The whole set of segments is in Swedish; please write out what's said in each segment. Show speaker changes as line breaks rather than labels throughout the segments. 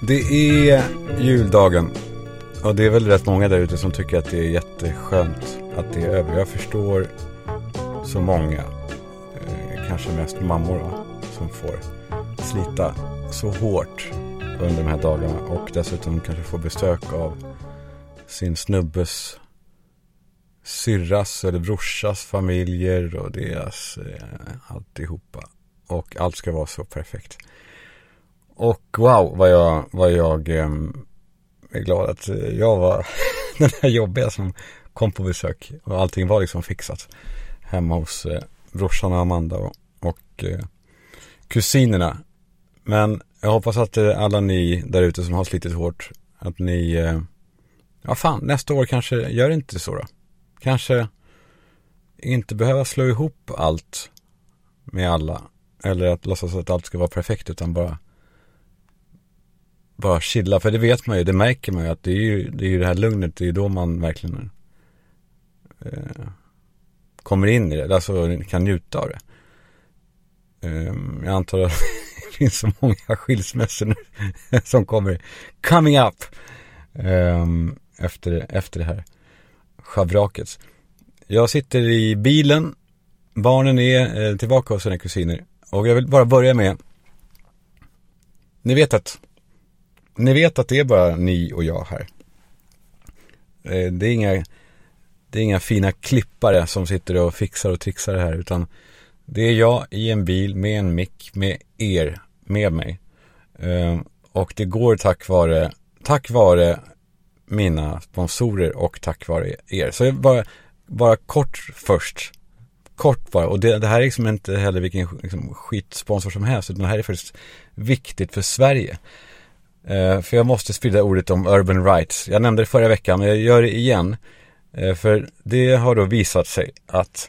Det är juldagen. Och det är väl rätt många där ute som tycker att det är jätteskönt att det är över. Jag förstår så många, eh, kanske mest mammor då. som får slita så hårt under de här dagarna och dessutom kanske få besök av sin snubbes syrras eller brorsas familjer och deras eh, alltihopa. Och allt ska vara så perfekt. Och wow vad jag, vad jag eh, är glad att eh, jag var den här jobbiga som kom på besök. Och allting var liksom fixat hemma hos eh, brorsan och Amanda och, och eh, kusinerna. Men jag hoppas att eh, alla ni där ute som har slitit hårt, att ni, eh, ja fan, nästa år kanske gör inte så då. Kanske inte behöva slå ihop allt med alla. Eller att låtsas att allt ska vara perfekt utan bara bara chilla. För det vet man ju, det märker man ju att det är ju det, är ju det här lugnet, det är ju då man verkligen eh, kommer in i det. Alltså kan njuta av det. Eh, jag antar att det finns så många skilsmässor nu som kommer coming up eh, efter, efter det här schabraket. Jag sitter i bilen, barnen är eh, tillbaka hos sina kusiner och jag vill bara börja med Ni vet att Ni vet att det är bara ni och jag här. Eh, det är inga Det är inga fina klippare som sitter och fixar och trixar det här utan Det är jag i en bil med en mick med er med mig. Eh, och det går tack vare Tack vare mina sponsorer och tack vare er. Så jag bara, bara kort först kort bara. Och det, det här är liksom inte heller vilken liksom, skitsponsor som helst. Utan det här är faktiskt viktigt för Sverige. Eh, för jag måste sprida ordet om urban rights. Jag nämnde det förra veckan, men jag gör det igen. Eh, för det har då visat sig att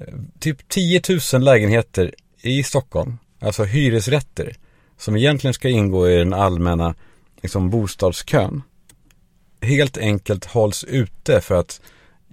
eh, typ 10 000 lägenheter i Stockholm, alltså hyresrätter, som egentligen ska ingå i den allmänna liksom, bostadskön, helt enkelt hålls ute för att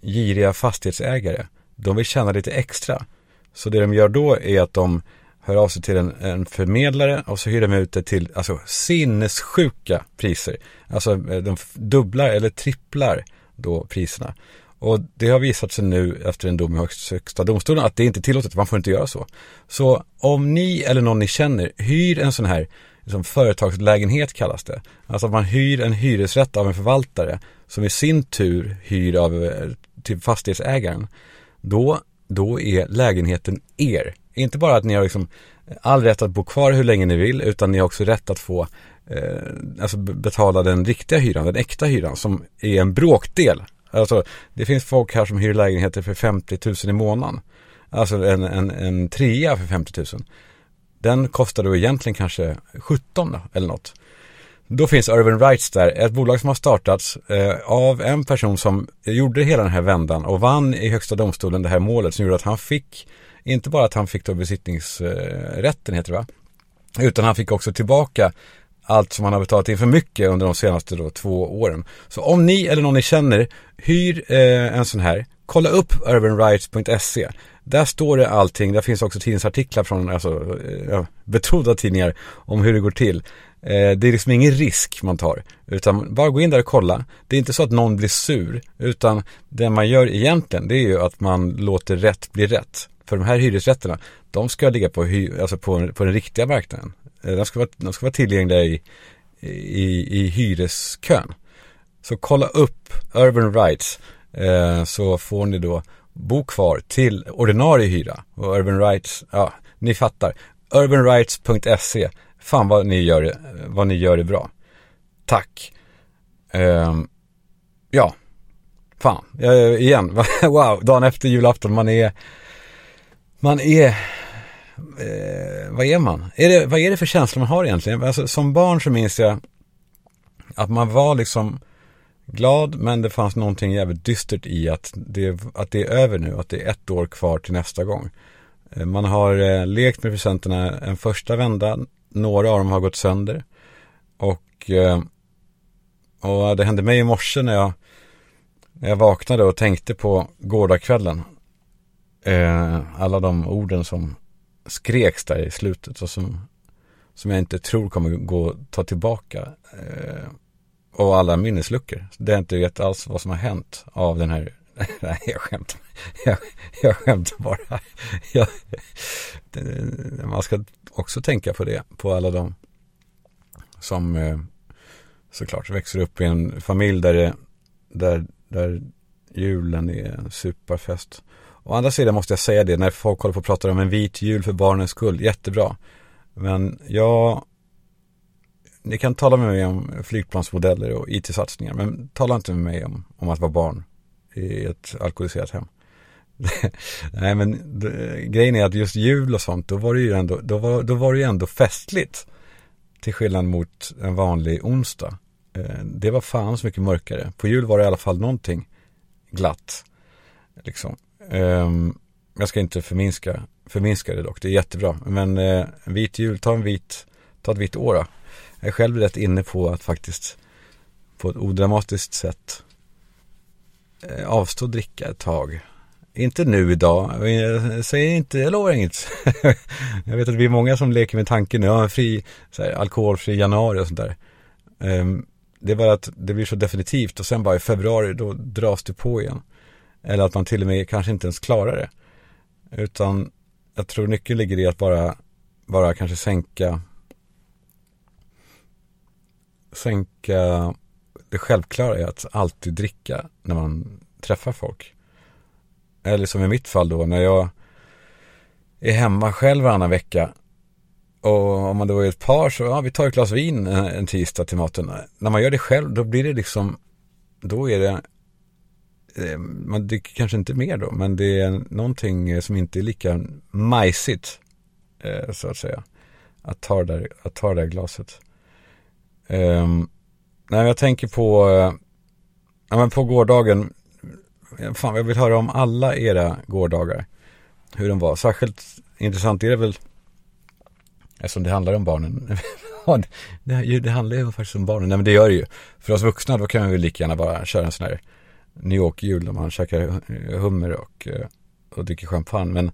giriga fastighetsägare de vill tjäna lite extra. Så det de gör då är att de hör av sig till en, en förmedlare och så hyr de ut det till alltså, sinnessjuka priser. Alltså eh, de dubblar eller tripplar då priserna. Och det har visat sig nu efter en dom i högsta domstolen att det är inte tillåtet, man får inte göra så. Så om ni eller någon ni känner hyr en sån här liksom företagslägenhet kallas det. Alltså att man hyr en hyresrätt av en förvaltare som i sin tur hyr av eh, till fastighetsägaren då, då är lägenheten er. Inte bara att ni har liksom eh, all rätt att bo kvar hur länge ni vill utan ni har också rätt att få eh, alltså betala den riktiga hyran, den äkta hyran som är en bråkdel. Alltså det finns folk här som hyr lägenheter för 50 000 i månaden. Alltså en, en, en trea för 50 000. Den kostar då egentligen kanske 17 eller något. Då finns Urban Rights där, ett bolag som har startats eh, av en person som gjorde hela den här vändan och vann i högsta domstolen det här målet som gjorde att han fick, inte bara att han fick då besittningsrätten heter det va, utan han fick också tillbaka allt som han har betalat in för mycket under de senaste då, två åren. Så om ni eller någon ni känner hyr eh, en sån här, kolla upp urbanrights.se. Där står det allting, där finns också tidningsartiklar från alltså, eh, betrodda tidningar om hur det går till. Eh, det är liksom ingen risk man tar. Utan bara gå in där och kolla. Det är inte så att någon blir sur. Utan det man gör egentligen det är ju att man låter rätt bli rätt. För de här hyresrätterna, de ska ligga på, hy, alltså på, på den riktiga marknaden. Eh, de ska vara, de ska vara tillgängliga i, i, i hyreskön. Så kolla upp Urban Rights eh, så får ni då bo kvar till ordinarie hyra. Och Urban Rights, ja, ni fattar. Urbanrights.se Fan vad ni gör eh, vad ni gör det bra. Tack. Eh, ja. Fan, jag, igen. wow, dagen efter julafton. Man är, man är, eh, vad är man? Är det, vad är det för känslor man har egentligen? Alltså, som barn så minns jag att man var liksom glad men det fanns någonting jävligt dystert i att det, att det är över nu, att det är ett år kvar till nästa gång. Eh, man har eh, lekt med presenterna en första vända några av dem har gått sönder. Och, eh, och det hände mig i morse när jag, när jag vaknade och tänkte på gårdagskvällen. eh, alla de orden som skreks där i slutet och som, som jag inte tror kommer gå att ta tillbaka. Eh, och alla minnesluckor. Det är inte vet alls vad som har hänt av den här Nej, jag skämtar. Jag, jag skämtar bara. Jag, man ska också tänka på det, på alla de som eh, såklart växer upp i en familj där, det, där, där julen är en superfest. Å andra sidan måste jag säga det, när folk håller på och pratar om en vit jul för barnens skull, jättebra. Men jag, ni kan tala med mig om flygplansmodeller och IT-satsningar, men tala inte med mig om, om att vara barn i ett alkoholiserat hem. Nej men det, grejen är att just jul och sånt, då var det ju ändå, då var, då var det ju ändå festligt. Till skillnad mot en vanlig onsdag. Eh, det var fan så mycket mörkare. På jul var det i alla fall någonting glatt. Liksom. Ehm, jag ska inte förminska, förminska det dock, det är jättebra. Men eh, vit jul, ta en vit, ta ett vitt år då. Jag är själv rätt inne på att faktiskt på ett odramatiskt sätt eh, avstå dricka ett tag. Inte nu idag, jag säger inte, jag lovar inget. jag vet att vi är många som leker med tanken, ja, fri, så här, alkoholfri januari och sånt där. Um, det är bara att det blir så definitivt och sen bara i februari då dras det på igen. Eller att man till och med kanske inte ens klarar det. Utan jag tror nyckeln ligger i att bara, bara kanske sänka sänka det självklara i att alltid dricka när man träffar folk. Eller som i mitt fall då när jag är hemma själv varannan vecka och om man då är ett par så, ja vi tar ett glas vin eh, en, tisdag till maten. När man gör det själv då blir det liksom, då är det eh, man dricker kanske inte mer då, men det är någonting som inte är lika majsigt, eh, så att säga. Att ta det där, att ta det där glaset. Um, nej, jag tänker på, uh, ja men på gårdagen, fan jag vill höra om alla era gårdagar. Hur de var, särskilt intressant är det väl, eftersom det handlar om barnen. det, det handlar ju faktiskt om barnen, nej men det gör det ju. För oss vuxna då kan vi lika gärna bara köra en sån här New York-jul där man käkar hummer och, eh, och dricker champagne. Men,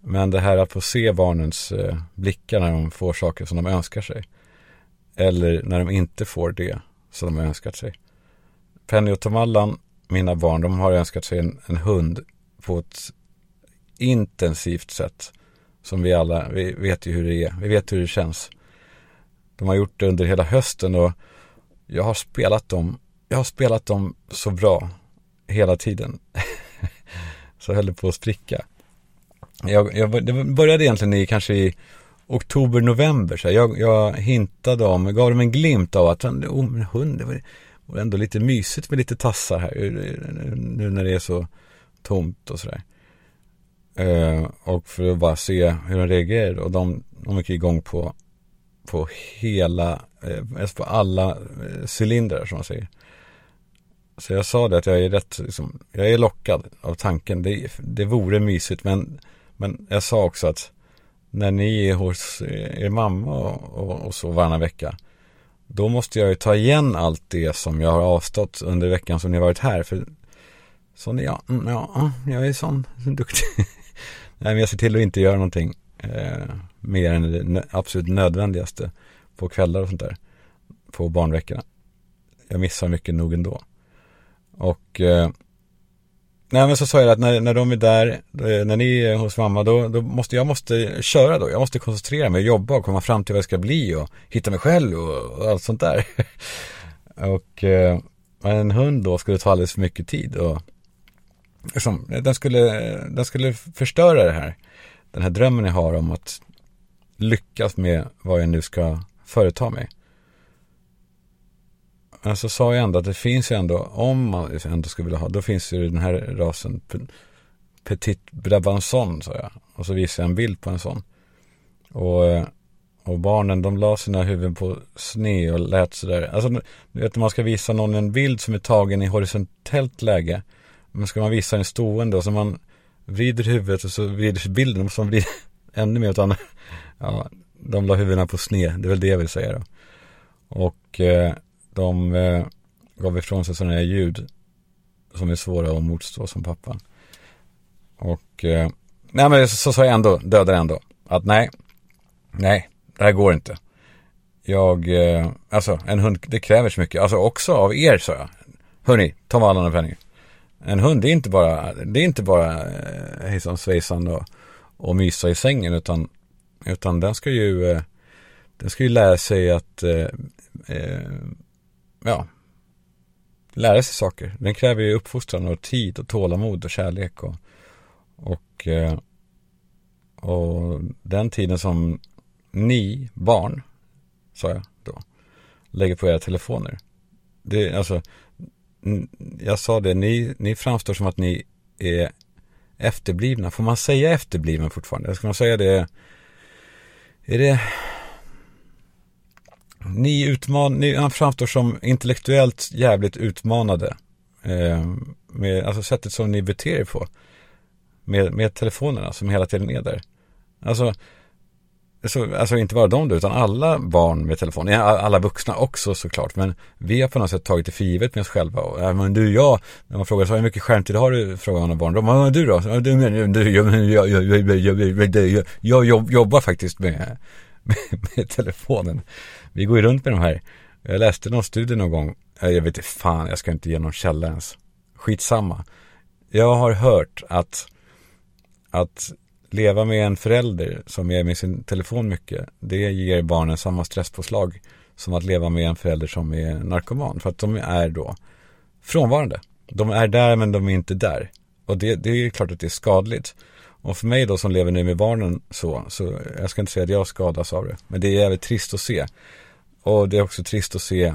men det här att få se barnens eh, blickar när de får saker som de önskar sig. Eller när de inte får det som de har önskat sig. Penny och Tom Allan, mina barn, de har önskat sig en, en hund på ett intensivt sätt. Som vi alla, vi vet ju hur det är. Vi vet hur det känns. De har gjort det under hela hösten och jag har spelat dem, jag har spelat dem så bra hela tiden. så höll det på att spricka. Jag, jag, det började egentligen i kanske i oktober, november. Så jag, jag hintade om, gav dem en glimt av att oh, en hund, det var, var ändå lite mysigt med lite tassar här. Eh, nu när det är så tomt och sådär. Eh, och för att bara se hur de reagerar. Och de, de gick igång på, på hela, eh, på alla eh, cylindrar som man säger. Så jag sa det att jag är rätt, liksom, jag är lockad av tanken. Det, det vore mysigt men, men jag sa också att när ni är hos eh, er mamma och, och, och så varannan vecka. Då måste jag ju ta igen allt det som jag har avstått under veckan som ni har varit här. För sån är jag, mm, ja, jag är sån, så duktig. Nej men jag ser till att inte göra någonting eh, mer än det absolut nödvändigaste på kvällar och sånt där. På barnveckorna. Jag missar mycket nog ändå. Och eh, Nej men så sa jag att när, när de är där, eh, när ni är hos mamma, då, då måste jag måste köra då. Jag måste koncentrera mig, och jobba och komma fram till vad jag ska bli och hitta mig själv och, och allt sånt där. och eh, en hund då skulle ta alldeles för mycket tid och liksom, den, skulle, den skulle förstöra det här. Den här drömmen jag har om att lyckas med vad jag nu ska företa mig. Men så sa jag ändå att det finns ju ändå, om man ändå skulle vilja ha, då finns ju den här rasen Petit Brabanson, sa jag. Och så visade jag en bild på en sån. Och, eh, och barnen, de la sina huvuden på sne och lät sådär. Alltså, du vet, man ska visa någon en bild som är tagen i horisontellt läge. Men ska man visa en stående och så man vrider huvudet och så vrider sig bilden och så vrider ännu mer utan. Ja, de la huvudena på sne, det är väl det jag vill säga då. Och eh, de eh, gav ifrån sig sådana här ljud som är svåra att motstå som pappa. Och eh, nej men så sa jag ändå, dödade ändå. Att nej, nej, det här går inte. Jag, eh, alltså en hund, det kräver så mycket. Alltså också av er sa jag. Hörni, ta vallan och penningen. En hund, det är inte bara, det är inte bara eh, hejsan svejsan och, och mysa i sängen utan, utan den ska ju, eh, den ska ju lära sig att, eh, eh, ja, lära sig saker. Den kräver ju uppfostran och tid och tålamod och kärlek och, och, eh, och den tiden som ni barn, sa jag då, lägger på era telefoner. Det, alltså, jag sa det, ni, ni framstår som att ni är efterblivna. Får man säga efterbliven fortfarande? Ska man säga det? Är det ni, utman, ni framstår som intellektuellt jävligt utmanade. Eh, med, alltså sättet som ni beter er på. Med, med telefonerna som hela tiden är där. Alltså, så, alltså inte bara de då, utan alla barn med telefon. Alla vuxna också såklart. Men vi har på något sätt tagit det för givet med oss själva. Och, äh, men du, jag, när man frågar så hur mycket skärmtid har du? Frågar man barn. då. men du då? Du, du, du, jag, jag, jag, jag jobbar faktiskt med, med, med telefonen. Vi går ju runt med de här. Jag läste någon studie någon gång. Jag vet inte fan, jag ska inte ge någon källa ens. Skitsamma. Jag har hört att, att leva med en förälder som är med sin telefon mycket. Det ger barnen samma stresspåslag som att leva med en förälder som är narkoman. För att de är då frånvarande. De är där men de är inte där. Och det, det är klart att det är skadligt. Och för mig då som lever nu med barnen så, så jag ska inte säga att jag skadas av det. Men det är jävligt trist att se. Och det är också trist att se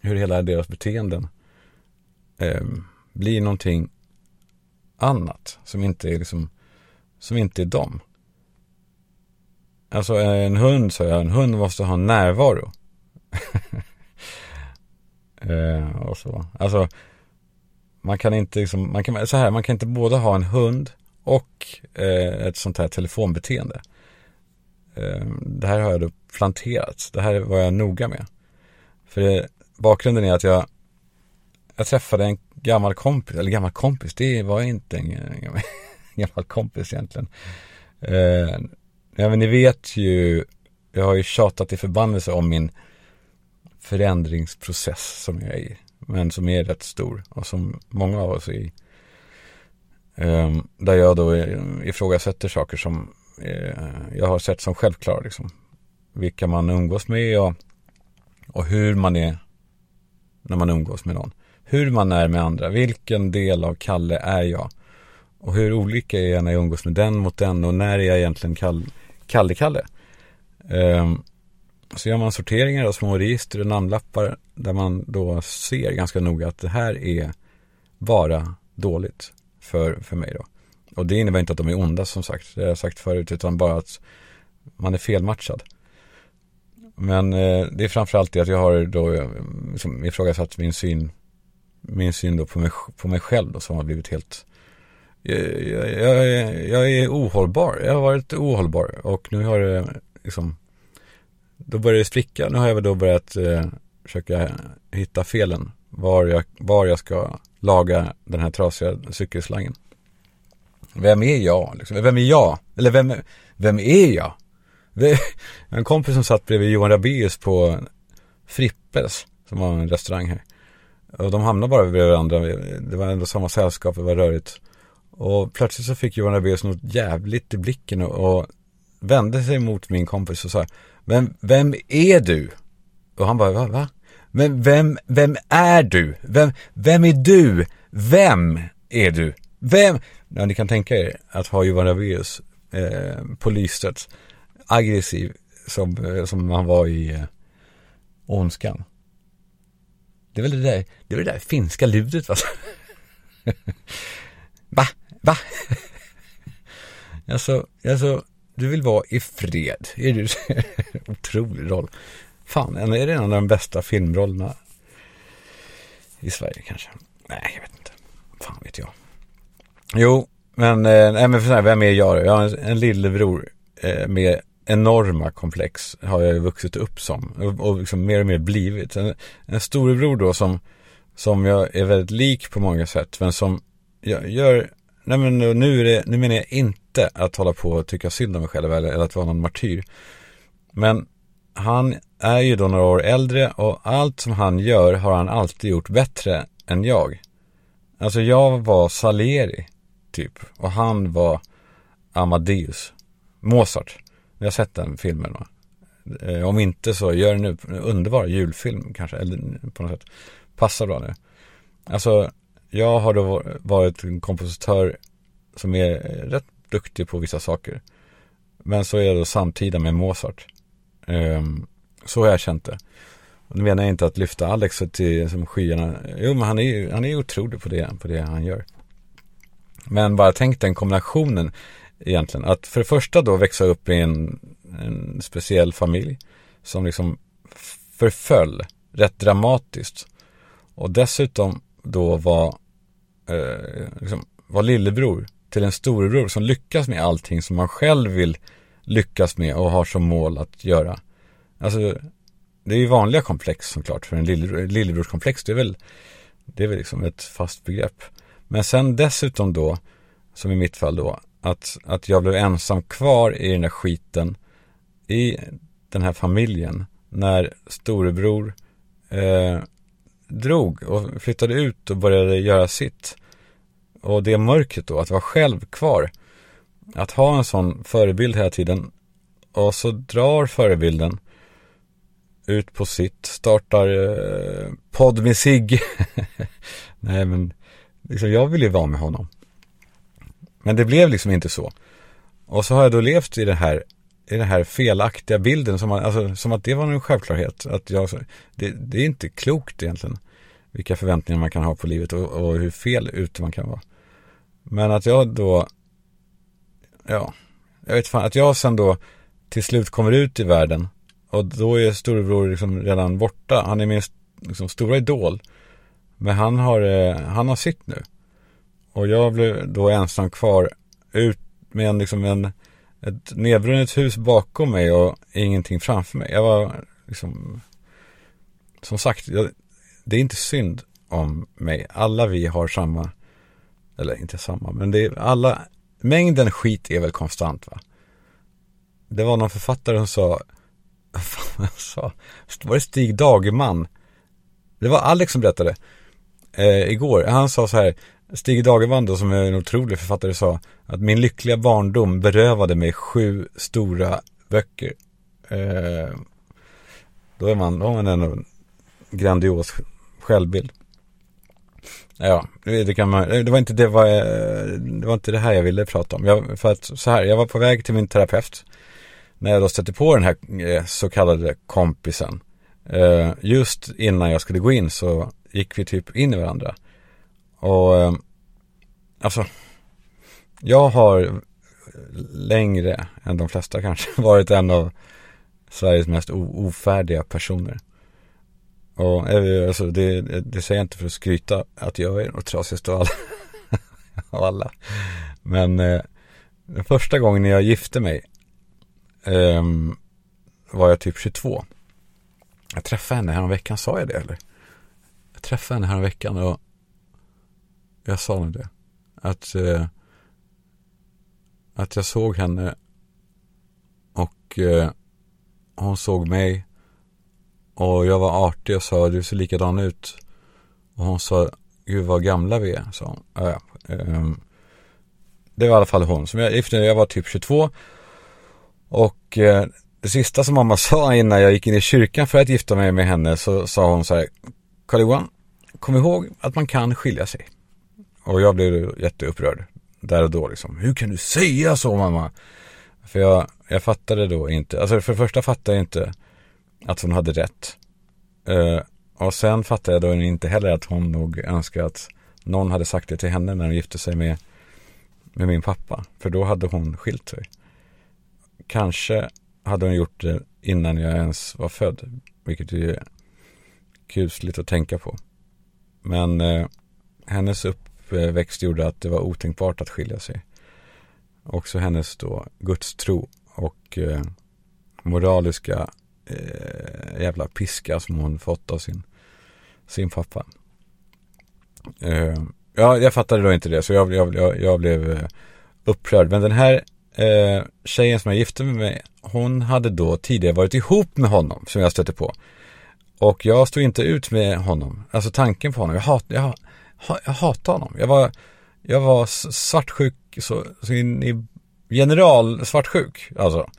hur hela deras beteenden eh, blir någonting annat som inte är liksom, som inte är dem. Alltså en hund, sa jag, en hund måste ha närvaro. eh, och så. Alltså, man kan inte liksom, man kan, så här, man kan inte både ha en hund och eh, ett sånt här telefonbeteende. Eh, det här har jag då planterat. Det här var jag noga med. För eh, bakgrunden är att jag, jag träffade en gammal kompis, eller gammal kompis, det var inte en, en gammal kompis egentligen. Eh, ja, men ni vet ju, jag har ju tjatat i förbannelse om min förändringsprocess som jag är i. Men som är rätt stor och som många av oss är i. Ehm, där jag då ifrågasätter saker som eh, jag har sett som självklara. Liksom. Vilka man umgås med och, och hur man är när man umgås med någon. Hur man är med andra. Vilken del av Kalle är jag? Och hur olika är jag när jag umgås med den mot den och när är jag egentligen Kalle-Kalle? Um, så gör man sorteringar av små register och namnlappar där man då ser ganska noga att det här är bara dåligt för, för mig då. Och det innebär inte att de är onda som sagt, det har jag sagt förut, utan bara att man är felmatchad. Men eh, det är framförallt det att jag har då eh, liksom, ifrågasatt min syn, min syn då på mig, på mig själv då som har blivit helt jag, jag, jag, jag är ohållbar, jag har varit ohållbar. Och nu har det liksom Då börjar det spricka, nu har jag väl då börjat eh, försöka hitta felen. Var jag, var jag ska laga den här trasiga cykelslangen. Vem är jag? Liksom? Vem är jag? Eller vem, vem är jag? En kompis som satt bredvid Johan Rabaeus på Frippes, som var en restaurang här. Och de hamnade bara bredvid varandra. Det var ändå samma sällskap, det var rörigt. Och plötsligt så fick Johan Rabaeus något jävligt i blicken och, och vände sig mot min kompis och sa Men vem är du? Och han bara, va? va? Men vem, vem är du? Vem, vem är du? Vem är du? Vem? Ja, ni kan tänka er att ha Johan Rabaeus eh, på lystet aggressiv som, eh, som han var i eh, Ondskan. Det är väl det där, det är väl det där finska ljudet va? va? Va? alltså, alltså, du vill vara i fred. Är du otrolig roll. Fan, är det en av de bästa filmrollerna i Sverige kanske? Nej, jag vet inte. Fan vet jag. Jo, men, eh, nej, men för här, vem är jag? Jag har en, en lillebror eh, med enorma komplex har jag vuxit upp som och, och liksom mer och mer blivit. En, en storebror då som, som jag är väldigt lik på många sätt men som jag gör nej men nu, är det, nu menar jag inte att hålla på och tycka synd om mig själv eller, eller att vara någon martyr. Men han är ju då några år äldre och allt som han gör har han alltid gjort bättre än jag. Alltså jag var Salieri, typ. Och han var Amadeus. Mozart. Jag har sett den filmen. Va? Eh, om inte så gör den nu. Underbar julfilm kanske. Eller på något sätt. Passar bra nu. Alltså, jag har då varit en kompositör som är rätt duktig på vissa saker. Men så är jag då samtida med Mozart. Ehm, så har jag känt det. Och nu menar jag inte att lyfta Alex till som skyarna. Jo, men han är ju han är otrolig på det, på det han gör. Men bara tänk den kombinationen egentligen. Att för det första då växa upp i en, en speciell familj som liksom förföll rätt dramatiskt. Och dessutom då var, eh, liksom, var lillebror till en storebror som lyckas med allting som man själv vill lyckas med och har som mål att göra. Alltså, det är ju vanliga komplex såklart för en lillebror, lillebrorskomplex. Det är väl, det är väl liksom ett fast begrepp. Men sen dessutom då, som i mitt fall då, att, att jag blev ensam kvar i den där skiten i den här familjen när storebror eh, drog och flyttade ut och började göra sitt. Och det mörkret då, att vara själv kvar. Att ha en sån förebild hela tiden och så drar förebilden ut på sitt, startar eh, podd med sig. Nej men, liksom, jag vill ju vara med honom. Men det blev liksom inte så. Och så har jag då levt i det här, i den här felaktiga bilden som, alltså, som att det var en självklarhet. Att jag, det, det är inte klokt egentligen. Vilka förväntningar man kan ha på livet och, och hur fel ute man kan vara. Men att jag då, ja, jag vet fan, att jag sen då till slut kommer ut i världen och då är storebror liksom redan borta. Han är min liksom, stora idol. Men han har, eh, han har sitt nu. Och jag blev då ensam kvar ut med en, liksom en, ett nedbrunnet hus bakom mig och ingenting framför mig. Jag var liksom, som sagt, jag, det är inte synd om mig. Alla vi har samma, eller inte samma, men det är alla, mängden skit är väl konstant va? Det var någon författare som sa, vad fan sa, var det Stig Dagerman? Det var Alex som berättade eh, igår. Han sa så här, Stig Dagerman då, som är en otrolig författare, sa att min lyckliga barndom berövade mig sju stora böcker. Eh, då är man, då har man en grandios självbild. Ja, det kan man, det var inte det, var, det var inte det här jag ville prata om. Jag, för att så här, jag var på väg till min terapeut. När jag då stötte på den här eh, så kallade kompisen. Eh, just innan jag skulle gå in så gick vi typ in i varandra. Och eh, alltså, jag har längre än de flesta kanske varit en av Sveriges mest ofärdiga personer. Och eh, alltså, det, det säger jag inte för att skryta att jag är nog trasigast av alla. av alla. Men eh, den första gången jag gifte mig eh, var jag typ 22. Jag träffade henne häromveckan, sa jag det eller? Jag träffade henne häromveckan och jag sa nog det. Att, eh, att jag såg henne och eh, hon såg mig och jag var artig och sa du ser likadan ut. Och hon sa gud vad gamla vi är, sa hon. Äh, det var i alla fall hon. Som jag gifte jag var typ 22. Och äh, det sista som mamma sa innan jag gick in i kyrkan för att gifta mig med henne så sa hon så här Karl-Johan, kom ihåg att man kan skilja sig. Och jag blev jätteupprörd där och då liksom. Hur kan du säga så mamma? För jag, jag fattade då inte, alltså för det första fattade jag inte att hon hade rätt. Uh, och sen fattade jag då inte heller att hon nog önskade att någon hade sagt det till henne när hon gifte sig med, med min pappa. För då hade hon skilt sig. Kanske hade hon gjort det innan jag ens var född. Vilket ju är kusligt att tänka på. Men eh, hennes uppväxt gjorde att det var otänkbart att skilja sig. Också hennes då gudstro och eh, moraliska eh, jävla piska som hon fått av sin, sin pappa. Eh, ja, jag fattade då inte det så jag, jag, jag, jag blev eh, upprörd. Men den här eh, tjejen som jag gifte mig med, hon hade då tidigare varit ihop med honom som jag stötte på. Och jag stod inte ut med honom, alltså tanken på honom. Jag, hat, jag, jag hatade honom. Jag var, jag var svartsjuk så, så in i general svartsjuk. Alltså.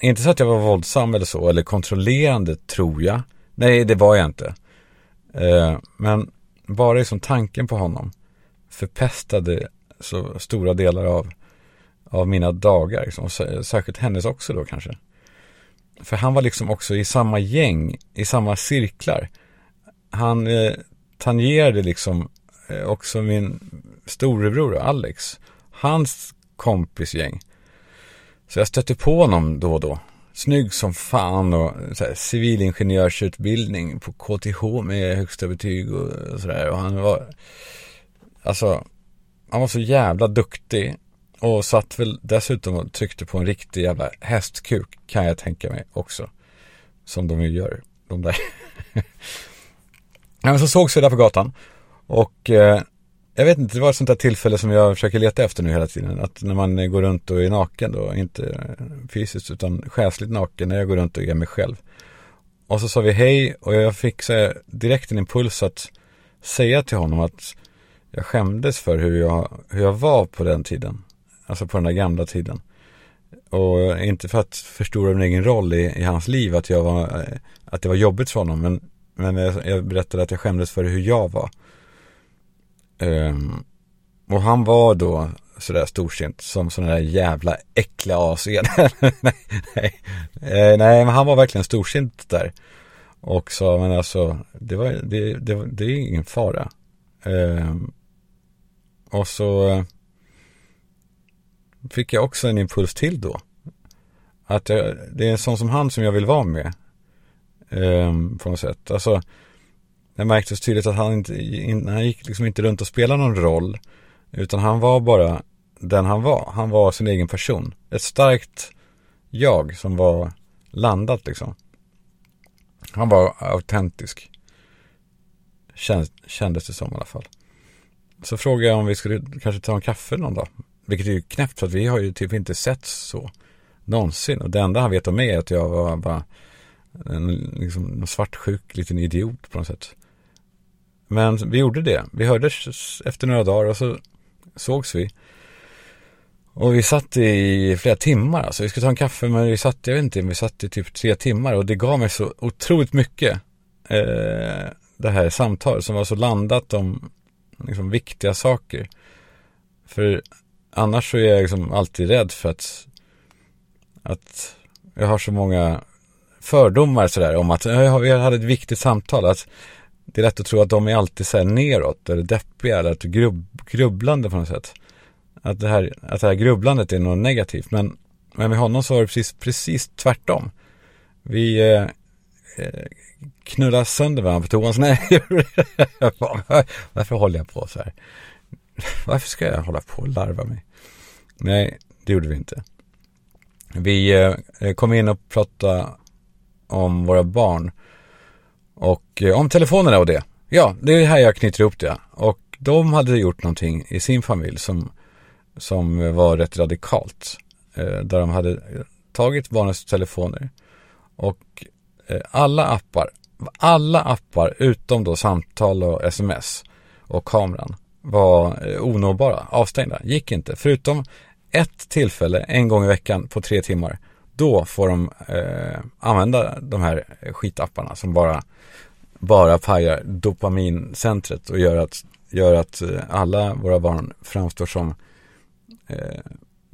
Inte så att jag var våldsam eller så, eller kontrollerande tror jag. Nej, det var jag inte. Eh, men bara liksom tanken på honom förpestade så stora delar av, av mina dagar. Liksom. Särskilt hennes också då kanske. För han var liksom också i samma gäng, i samma cirklar. Han eh, tangerade liksom eh, också min storebror Alex. Hans kompisgäng. Så jag stötte på honom då och då. Snygg som fan och så här, civilingenjörsutbildning på KTH med högsta betyg och sådär. Och han var, alltså, han var så jävla duktig. Och satt väl dessutom och tryckte på en riktig jävla hästkuk kan jag tänka mig också. Som de ju gör, de där. ja, men så sågs vi där på gatan. Och eh, jag vet inte, det var ett sånt där tillfälle som jag försöker leta efter nu hela tiden. Att när man går runt och är naken då, inte fysiskt utan själsligt naken, när jag går runt och är mig själv. Och så sa vi hej och jag fick så direkt en impuls att säga till honom att jag skämdes för hur jag, hur jag var på den tiden. Alltså på den där gamla tiden. Och inte för att förstora min egen roll i, i hans liv, att, jag var, att det var jobbigt för honom. Men, men jag, jag berättade att jag skämdes för hur jag var. Um, och han var då sådär storsint som sådana där jävla äckliga as nej, nej, eh, nej, men han var verkligen storsint där. Och sa, men alltså, det, var, det, det, det är ingen fara. Um, och så fick jag också en impuls till då. Att jag, det är en sån som han som jag vill vara med. Um, på något sätt. Alltså, det märktes tydligt att han inte, han gick liksom inte runt och spelade någon roll. Utan han var bara den han var. Han var sin egen person. Ett starkt jag som var landat liksom. Han var autentisk. Känd, kändes det som i alla fall. Så frågade jag om vi skulle kanske ta en kaffe någon dag. Vilket är ju knäppt för att vi har ju typ inte sett så någonsin. Och det enda han vet om mig är att jag var bara en liksom, svartsjuk liten idiot på något sätt. Men vi gjorde det. Vi hördes efter några dagar och så sågs vi. Och vi satt i flera timmar alltså. Vi skulle ta en kaffe men vi satt, jag vet inte, vi satt i typ tre timmar och det gav mig så otroligt mycket. Eh, det här samtalet som var så landat om liksom, viktiga saker. För annars så är jag liksom alltid rädd för att, att jag har så många fördomar sådär om att jag hade ett viktigt samtal. Att det är lätt att tro att de är alltid så här neråt eller deppiga eller att grubb, grubblande på något sätt. Att det, här, att det här grubblandet är något negativt. Men, men med honom så var det precis, precis tvärtom. Vi eh, eh knullade sönder varandra på toan. Nej, varför håller jag på så här? Varför ska jag hålla på och larva mig? Nej, det gjorde vi inte. Vi eh, eh kom in och pratade om våra barn. Och eh, om telefonerna och det. Ja, det är här jag knyter ihop det. Och de hade gjort någonting i sin familj som, som var rätt radikalt. Eh, där de hade tagit barnens telefoner och eh, alla appar, alla appar utom då samtal och sms och kameran var eh, onåbara, avstängda, gick inte. Förutom ett tillfälle en gång i veckan på tre timmar. Då får de eh, använda de här eh, skitapparna som bara bara pajar dopamincentret och gör att, gör att eh, alla våra barn framstår som eh,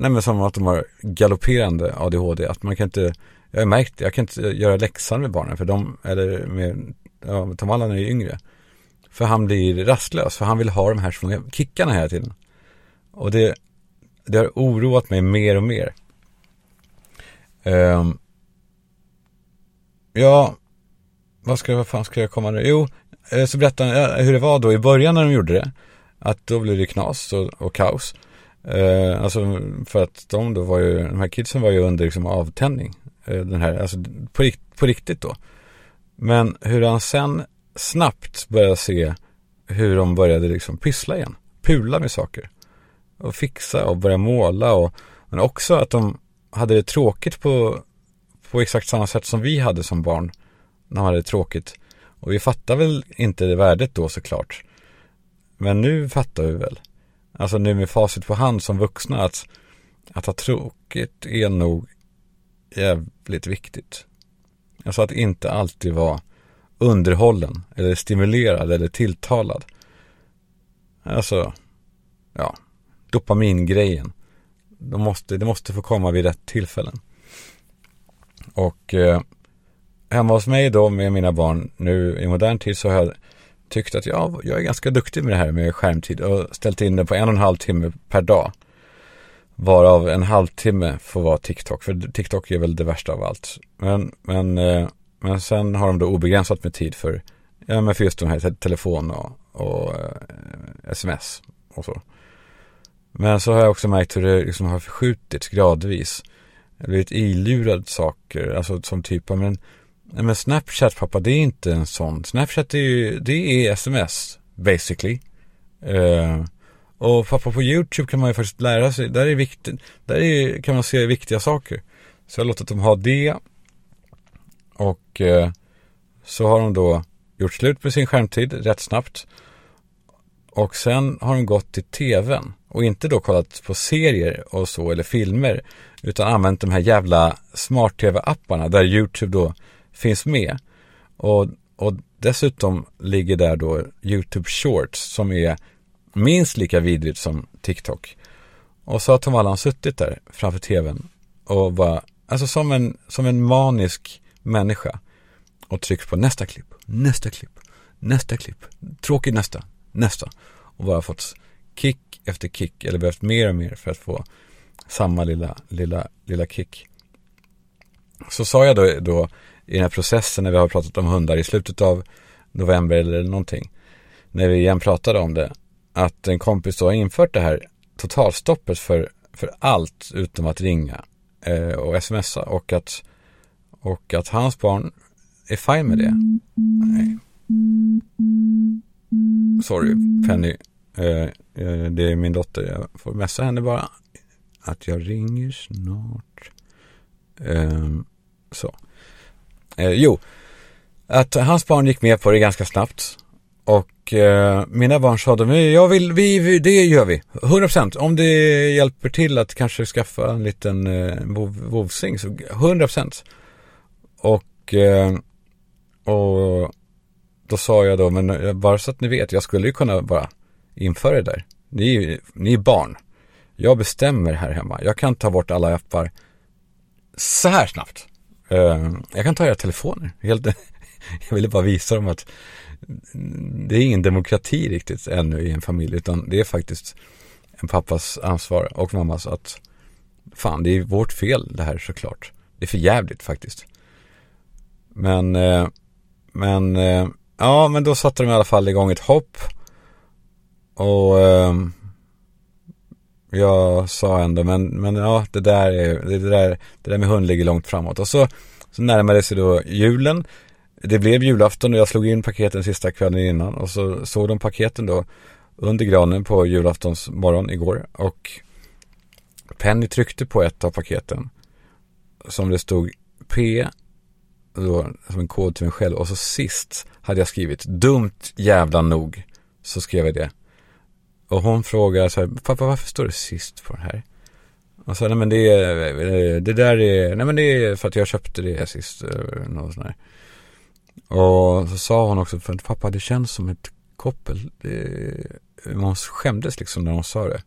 nej men som att de har galopperande ADHD. Att man kan inte, jag har märkt det, jag kan inte göra läxan med barnen för de, eller med, ja, Tom Allan är ju yngre. För han blir rastlös, för han vill ha de här små kickarna hela tiden. Och det, det har oroat mig mer och mer. Um, ja, vad, ska, vad fan ska jag komma nu? Jo, eh, så berättade han eh, hur det var då i början när de gjorde det. Att då blev det knas och, och kaos. Eh, alltså för att de då var ju, de här kidsen var ju under liksom avtändning. Eh, den här, alltså på, på riktigt då. Men hur han sen snabbt började se hur de började liksom pyssla igen. pula med saker. Och fixa och börja måla och men också att de hade det tråkigt på, på exakt samma sätt som vi hade som barn. När de hade det tråkigt. Och vi fattar väl inte det värdet då såklart. Men nu fattar vi väl. Alltså nu med facit på hand som vuxna att, att ha tråkigt är nog jävligt viktigt. Alltså att inte alltid vara underhållen eller stimulerad eller tilltalad. Alltså, ja, dopamingrejen. De måste, det måste få komma vid rätt tillfällen. Och eh, hemma hos mig då med mina barn nu i modern tid så har jag tyckt att jag, jag är ganska duktig med det här med skärmtid och ställt in det på en och en halv timme per dag. Varav en halvtimme får vara TikTok, för TikTok är väl det värsta av allt. Men, men, eh, men sen har de då obegränsat med tid för, ja, men för just de här telefon och, och eh, sms och så. Men så har jag också märkt hur det liksom har förskjutits gradvis. Jag har blivit ilurad saker, alltså som typ, men, men Snapchat pappa, det är inte en sån. Snapchat är ju, det är sms, basically. Uh, och pappa på YouTube kan man ju faktiskt lära sig, där är viktigt, där är, kan man se viktiga saker. Så jag har låtit dem ha det. Och uh, så har de då gjort slut med sin skärmtid rätt snabbt. Och sen har de gått till tvn och inte då kollat på serier och så eller filmer utan använt de här jävla smart-tv-apparna där YouTube då finns med. Och, och dessutom ligger där då YouTube Shorts som är minst lika vidrigt som TikTok. Och så har Tom Allan suttit där framför tvn och bara, alltså som en, som en manisk människa och tryckt på nästa klipp, nästa klipp, nästa klipp, tråkigt nästa, nästa och bara fått kick efter kick eller behövt mer och mer för att få samma lilla, lilla, lilla kick. Så sa jag då, då i den här processen när vi har pratat om hundar i slutet av november eller någonting. När vi igen pratade om det. Att en kompis då har infört det här totalstoppet för, för allt utom att ringa eh, och smsa och att, och att hans barn är fine med det. Nej. Sorry Penny, Eh, eh, det är min dotter. Jag får messa henne bara. Att jag ringer snart. Ehm, så. Eh, jo. Att hans barn gick med på det ganska snabbt. Och eh, mina barn sa då, jag vill, vi, vi, det gör vi. 100% om det hjälper till att kanske skaffa en liten eh, vovsing så 100% Och, eh, och då sa jag då, men eh, bara så att ni vet, jag skulle ju kunna bara införa det där. Ni är, ni är barn. Jag bestämmer här hemma. Jag kan ta bort alla appar så här snabbt. Eh, jag kan ta era telefoner. Helt, jag ville bara visa dem att det är ingen demokrati riktigt ännu i en familj utan det är faktiskt en pappas ansvar och mammas att fan det är vårt fel det här såklart. Det är för jävligt faktiskt. Men, eh, men, eh, ja men då satte de i alla fall igång ett hopp och ehm, jag sa ändå, men, men ja, det där, är, det, där, det där med hund ligger långt framåt. Och så, så närmade sig då julen. Det blev julafton och jag slog in paketen sista kvällen innan. Och så såg de paketen då under granen på julaftons morgon igår. Och Penny tryckte på ett av paketen. Som det stod P, då, som en kod till mig själv. Och så sist hade jag skrivit dumt jävla nog. Så skrev jag det. Och hon frågar så här, pappa varför står det sist på den här? Och så, nej men det är, det där är, nej men det är för att jag köpte det sist. Eh, något sånt här. Och så sa hon också, för att pappa det känns som ett koppel. Det, hon skämdes liksom när hon sa det.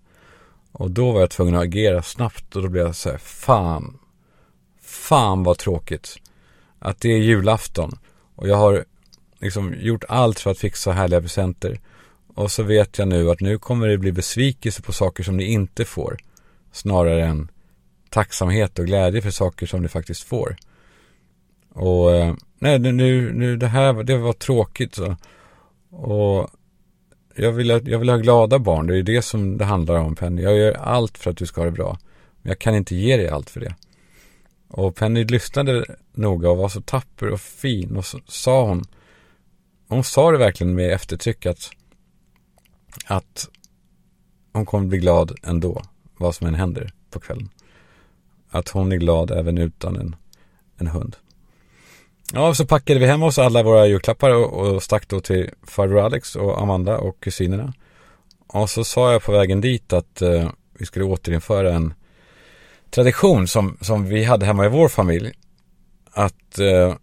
Och då var jag tvungen att agera snabbt och då blev jag så här, fan, fan vad tråkigt. Att det är julafton och jag har liksom gjort allt för att fixa härliga presenter. Och så vet jag nu att nu kommer det bli besvikelse på saker som ni inte får. Snarare än tacksamhet och glädje för saker som ni faktiskt får. Och eh, nej, nu, nu det här det var tråkigt. Så. Och jag vill, jag vill ha glada barn. Det är det som det handlar om Penny. Jag gör allt för att du ska ha det bra. Men jag kan inte ge dig allt för det. Och Penny lyssnade noga och var så tapper och fin. Och så sa hon. Hon sa det verkligen med eftertryck att att hon kommer bli glad ändå, vad som än händer på kvällen. Att hon är glad även utan en, en hund. Ja, så packade vi hem oss alla våra julklappar och, och stack då till farbror Alex och Amanda och kusinerna. Och så sa jag på vägen dit att eh, vi skulle återinföra en tradition som, som vi hade hemma i vår familj. Att, eh,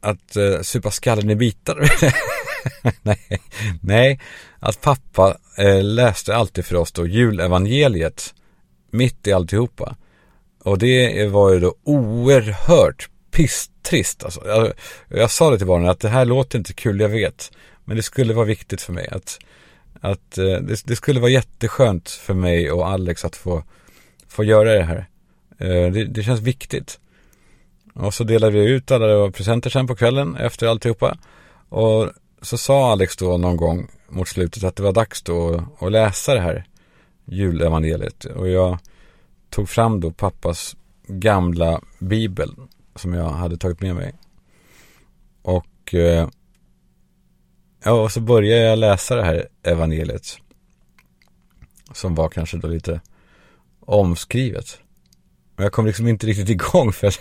att eh, supa skallen i bitar. nej, nej, att pappa eh, läste alltid för oss då julevangeliet mitt i alltihopa. Och det var ju då oerhört pisstrist alltså. Jag, jag sa det till barnen att det här låter inte kul, jag vet. Men det skulle vara viktigt för mig att, att eh, det, det, skulle vara jätteskönt för mig och Alex att få, få göra det här. Eh, det, det känns viktigt. Och så delade vi ut alla presenter sen på kvällen efter alltihopa. Och så sa Alex då någon gång mot slutet att det var dags då att läsa det här julevangeliet. Och jag tog fram då pappas gamla bibel som jag hade tagit med mig. Och eh, ja, och så började jag läsa det här evangeliet. Som var kanske då lite omskrivet. Men jag kom liksom inte riktigt igång för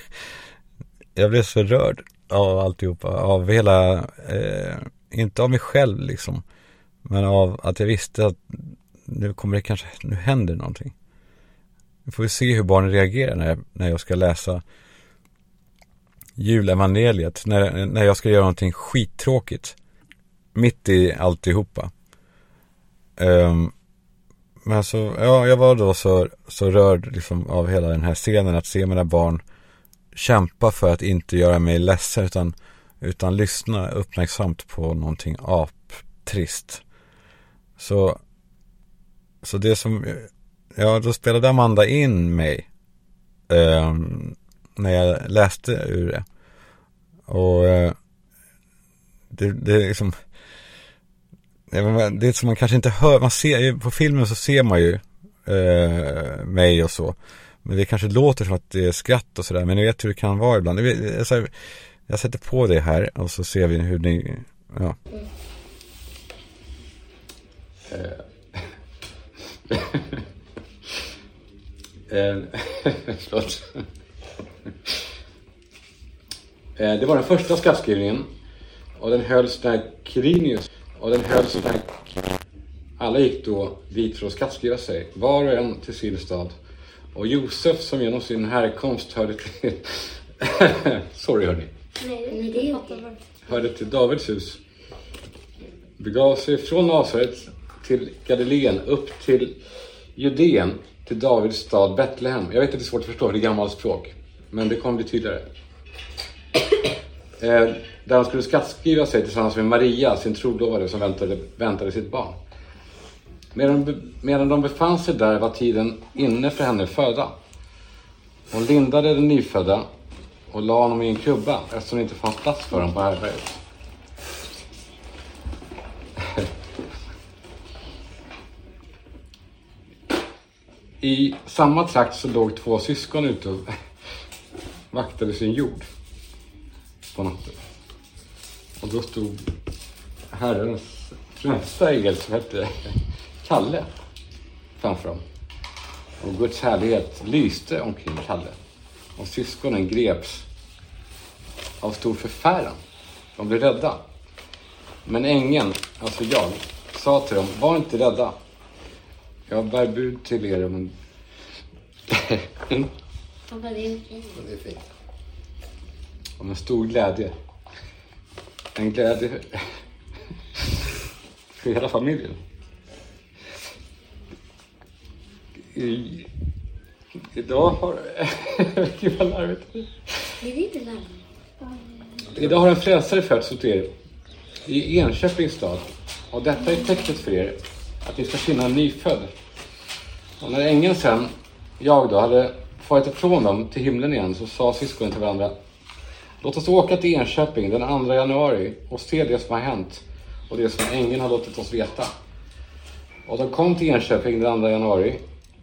jag blev så rörd av alltihopa. Av hela, eh, inte av mig själv liksom. Men av att jag visste att nu kommer det kanske, nu händer någonting. Nu får vi se hur barnen reagerar när jag, när jag ska läsa julevangeliet. När, när jag ska göra någonting skittråkigt. Mitt i alltihopa. Um, men så, ja, jag var då så, så rörd liksom av hela den här scenen att se mina barn kämpa för att inte göra mig ledsen utan, utan lyssna uppmärksamt på någonting aptrist. Så, så det som, ja då spelade Amanda in mig eh, när jag läste ur det. Och eh, det, det är liksom, det är som man kanske inte hör, man ser, på filmen så ser man ju eh, mig och så. Men det kanske låter som att det är skratt och sådär, men ni vet hur det kan vara ibland. Jag, jag sätter på det här och så ser vi hur ni, ja. Mm.
Förlåt. Eh, det var den första skattskrivningen och den hölls när Quirinius och den hölls när alla gick då dit för att skattskriva sig, var och en till sin stad. Och Josef som genom sin härkomst hörde till... Sorry hörni.
Nej, det.
Hörde till Davids hus. Begav sig från Nasaret till Galileen upp till Judeen till Davids stad Betlehem. Jag vet att det är svårt att förstå, det är gammalt språk. Men det kommer bli tydligare. Eh, där han skulle skattskriva sig tillsammans med Maria, sin trolovade som väntade, väntade sitt barn. Medan, medan de befann sig där var tiden inne för henne föda. Hon lindade den nyfödda och la honom i en krubba eftersom det inte fanns plats för honom på härbärget. I samma trakt så låg två syskon ute och vaktade sin jord på natten. Och då stod Herrens främsta ängel som hette Kalle framför dem. Och Guds härlighet lyste omkring Kalle. Och syskonen greps av stor förfäran. De blev rädda. Men ängeln, alltså jag, sa till dem, var inte rädda. Jag bär bud till er om en...
Det är
fint.
om en stor glädje. En glädje för hela familjen. Idag har... Gud vad larvigt.
Det är inte larvigt.
Idag har en frälsare fötts åt er i Enköpings stad. Och detta är tecknet för er, att ni ska finna en nyfödd. Och när ängeln sen, jag då, hade farit ifrån dem till himlen igen så sa syskonen till varandra Låt oss åka till Enköping den 2 januari och se det som har hänt och det som ängeln har låtit oss veta. Och de kom till Enköping den 2 januari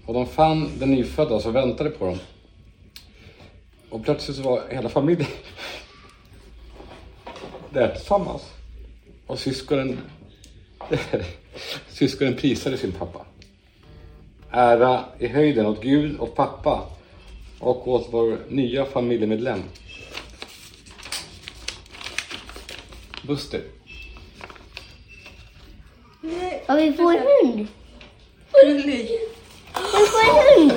och de fann den nyfödda som väntade på dem. Och plötsligt så var hela familjen där tillsammans. Och syskonen, syskonen prisade sin pappa. ära i höjden åt Gud och pappa och åt vår nya familjemedlem. Buster.
Och vi får en hund. Får hund. Får en hund.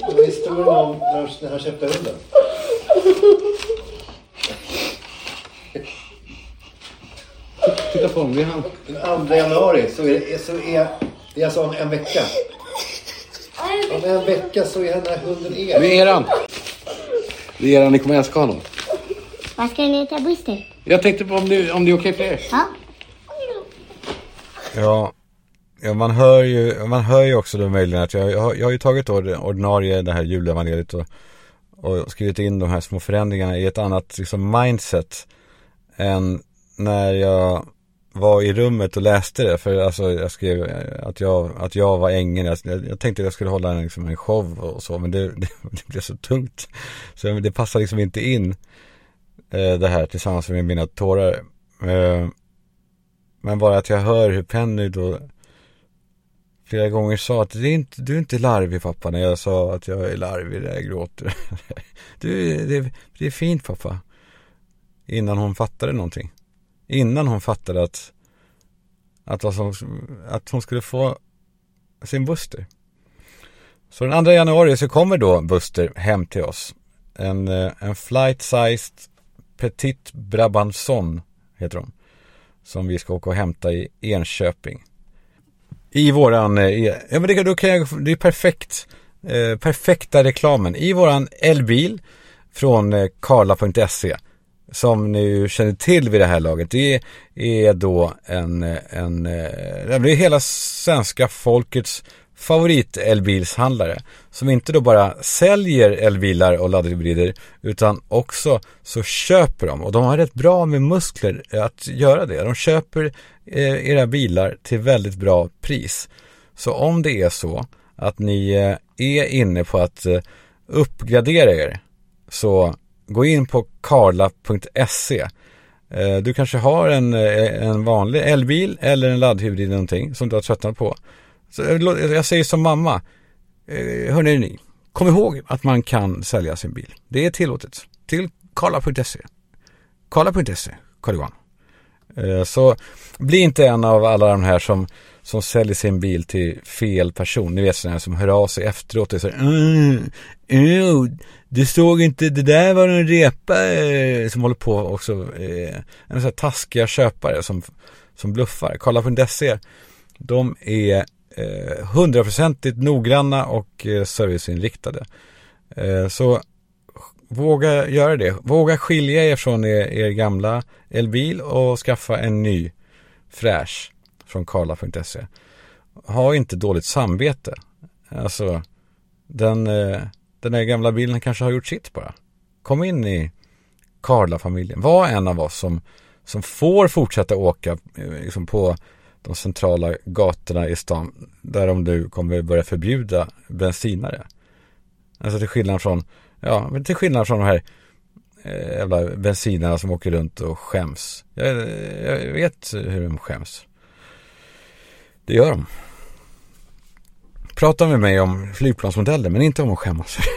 Jag
är historien om när när han köpte hunden?
Titta på honom, det är han.
Den 2 januari så är det, så är, det är alltså om en vecka. Om en vecka så är den här hunden er.
Det är eran. Det är eran, ni kommer älska honom.
Vad ska ni heta Buster?
Jag tänkte på om det, om det är okej för er.
Ja.
Ja, ja man, hör ju, man hör ju också då möjligen att jag, jag, har, jag har ju tagit då det ordinarie det här julevangeliet och, och skrivit in de här små förändringarna i ett annat liksom mindset än när jag var i rummet och läste det. För alltså jag skrev att jag, att jag var ängeln. Jag, jag tänkte att jag skulle hålla en, liksom, en show och så men det, det, det blev så tungt. Så det passar liksom inte in eh, det här tillsammans med mina tårar. Eh, men bara att jag hör hur Penny då flera gånger sa att det är inte, du är inte larvig pappa när jag sa att jag är larvig när jag gråter. Du, det, det är fint pappa. Innan hon fattade någonting. Innan hon fattade att, att, alltså, att hon skulle få sin Buster. Så den 2 januari så kommer då Buster hem till oss. En, eh, en flight sized Petit Brabanson heter de. Som vi ska åka och hämta i Enköping. I våran, eh, e- ja men det, då kan jag, det är perfekt, eh, perfekta reklamen. I våran elbil från eh, karla.se som ni ju känner till vid det här laget. Det är då en, eh, en, eh, det är hela svenska folkets favorit elbilshandlare som inte då bara säljer elbilar och laddhybrider utan också så köper de och de har rätt bra med muskler att göra det. De köper eh, era bilar till väldigt bra pris. Så om det är så att ni eh, är inne på att eh, uppgradera er så gå in på karla.se eh, Du kanske har en, eh, en vanlig elbil eller en laddhybrid någonting som du har tröttnat på. Så eh, jag säger som mamma, eh, hörni ni, kom ihåg att man kan sälja sin bil. Det är tillåtet. Till karla.se. Karla.se, Carl Johan. Eh, Så bli inte en av alla de här som, som säljer sin bil till fel person. Ni vet sådana här som hör av sig efteråt och säger mm, ew, du såg inte, det där var en repa eh, som håller på också. Eh, en sån här taskiga köpare som, som bluffar. Karla.se De är Eh, hundraprocentigt noggranna och eh, serviceinriktade. Eh, så våga göra det. Våga skilja er från er, er gamla elbil och skaffa en ny fräsch från karla.se. Ha inte dåligt samvete. Alltså, den, den där gamla bilen kanske har gjort sitt bara. Kom in i Karla-familjen. Var en av oss som, som får fortsätta åka liksom på de centrala gatorna i stan där de nu kommer börja förbjuda bensinare. Alltså till skillnad från, ja, men till skillnad från de här eh, jävla bensinarna som åker runt och skäms. Jag, jag vet hur de skäms. Det gör de. Prata med mig om flygplansmodeller men inte om att skämmas.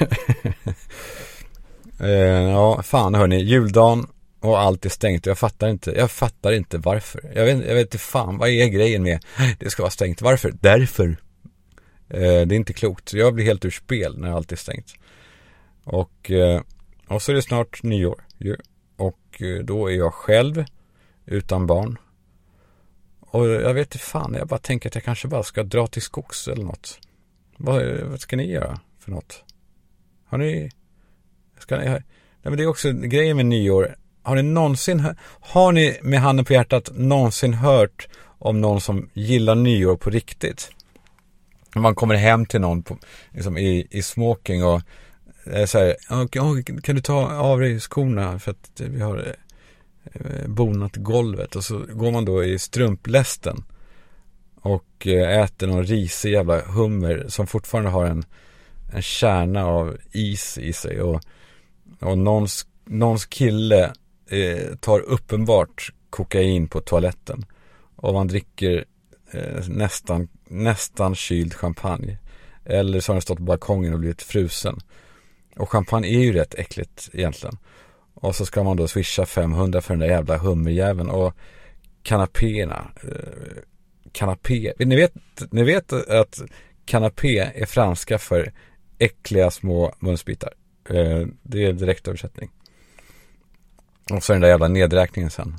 eh, ja, fan hörni, juldagen och allt är stängt. Jag fattar inte, jag fattar inte varför. Jag vet, jag vet inte fan, vad är grejen med det ska vara stängt? Varför? Därför. Eh, det är inte klokt. Jag blir helt ur spel när allt är stängt. Och, eh, och så är det snart nyår ju. Och eh, då är jag själv utan barn. Och jag vet inte fan, jag bara tänker att jag kanske bara ska dra till skogs eller något. Vad, vad ska ni göra för något? Har ni, ska ni, nej men det är också grejen med nyår. Har ni någonsin, har ni med handen på hjärtat någonsin hört om någon som gillar nyår på riktigt? Man kommer hem till någon på, liksom i, i smoking och eh, säger, så här, kan du ta av dig skorna för att eh, vi har eh, bonat golvet och så går man då i strumplästen och äter någon risig jävla hummer som fortfarande har en, en kärna av is i sig och, och någons, någons kille eh, tar uppenbart kokain på toaletten Och man dricker eh, nästan, nästan kyld champagne. Eller så har den stått på balkongen och blivit frusen. Och champagne är ju rätt äckligt egentligen. Och så ska man då swisha 500 för den där jävla hummerjäveln. Och kanapéerna. Eh, kanapé. Ni vet, ni vet att kanapé är franska för äckliga små munsbitar. Eh, det är direktöversättning. Och så den där jävla nedräkningen sen.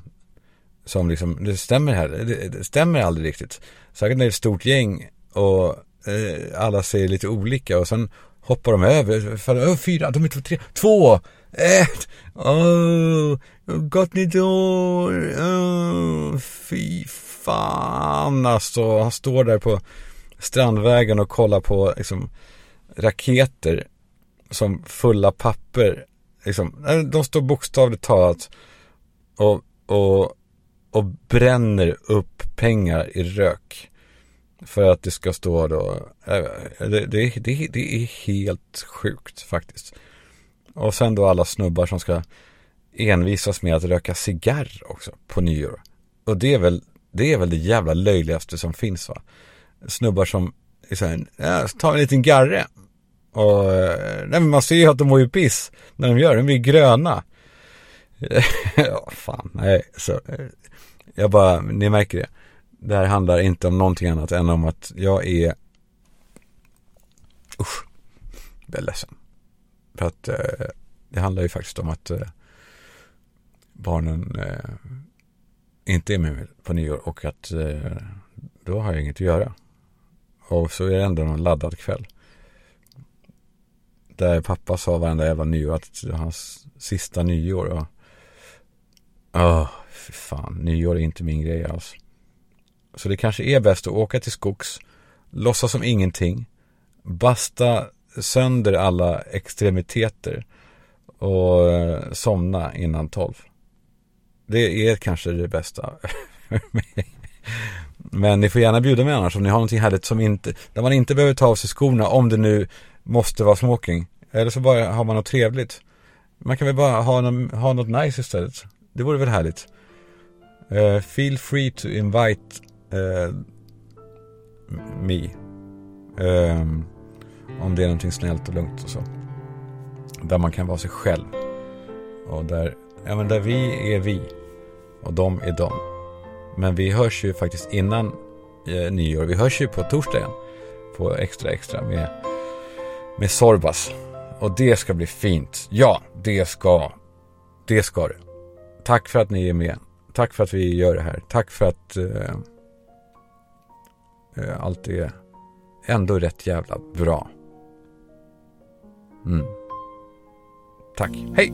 Som liksom, det stämmer här, det, det stämmer aldrig riktigt. Säkert när det är ett stort gäng och eh, alla säger lite olika och sen hoppar de över, För, fyra, de är två, tre, två, ett, oh, gott nytt år, oh, fy fan alltså. Han står där på Strandvägen och kollar på liksom raketer som fulla papper. Liksom, eh, de står bokstavligt talat och, och, och bränner upp pengar i rök. För att det ska stå då, eh, det, det, det, det är helt sjukt faktiskt. Och sen då alla snubbar som ska envisas med att röka cigarr också på nyår. Och det är väl, det är väl det jävla löjligaste som finns va snubbar som är så här, ja, ta en liten garre. Och eh, nej, men man ser ju att de mår ju piss när de gör det, de blir gröna. ja, fan, nej, så eh, jag bara, ni märker det. Det här handlar inte om någonting annat än om att jag är Usch, jag är ledsen. För att eh, det handlar ju faktiskt om att eh, barnen eh, inte är med mig på nyår och att eh, då har jag inget att göra. Och så är det ändå någon laddad kväll. Där eh, pappa sa varenda jävla nyår att hans sista nyår. Ja, oh, för fan. Nyår är inte min grej alls. Så det kanske är bäst att åka till skogs, låtsas som ingenting, basta sönder alla extremiteter och eh, somna innan tolv. Det är kanske det bästa. Men ni får gärna bjuda mig annars om ni har någonting härligt som inte, där man inte behöver ta av sig skorna om det nu måste vara smoking. Eller så bara har man något trevligt. Man kan väl bara ha, någon, ha något nice istället. Det vore väl härligt. Uh, feel free to invite uh, me. Um, om det är någonting snällt och lugnt och så. Där man kan vara sig själv. Och där, ja men där vi är vi. Och de är de. Men vi hörs ju faktiskt innan eh, nyår. Vi hörs ju på torsdag igen. På Extra Extra med, med Sorbas. Och det ska bli fint. Ja, det ska. Det ska det. Tack för att ni är med. Tack för att vi gör det här. Tack för att eh, eh allt är ändå rätt jävla bra. Mm. Tack. Hej!